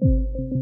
Música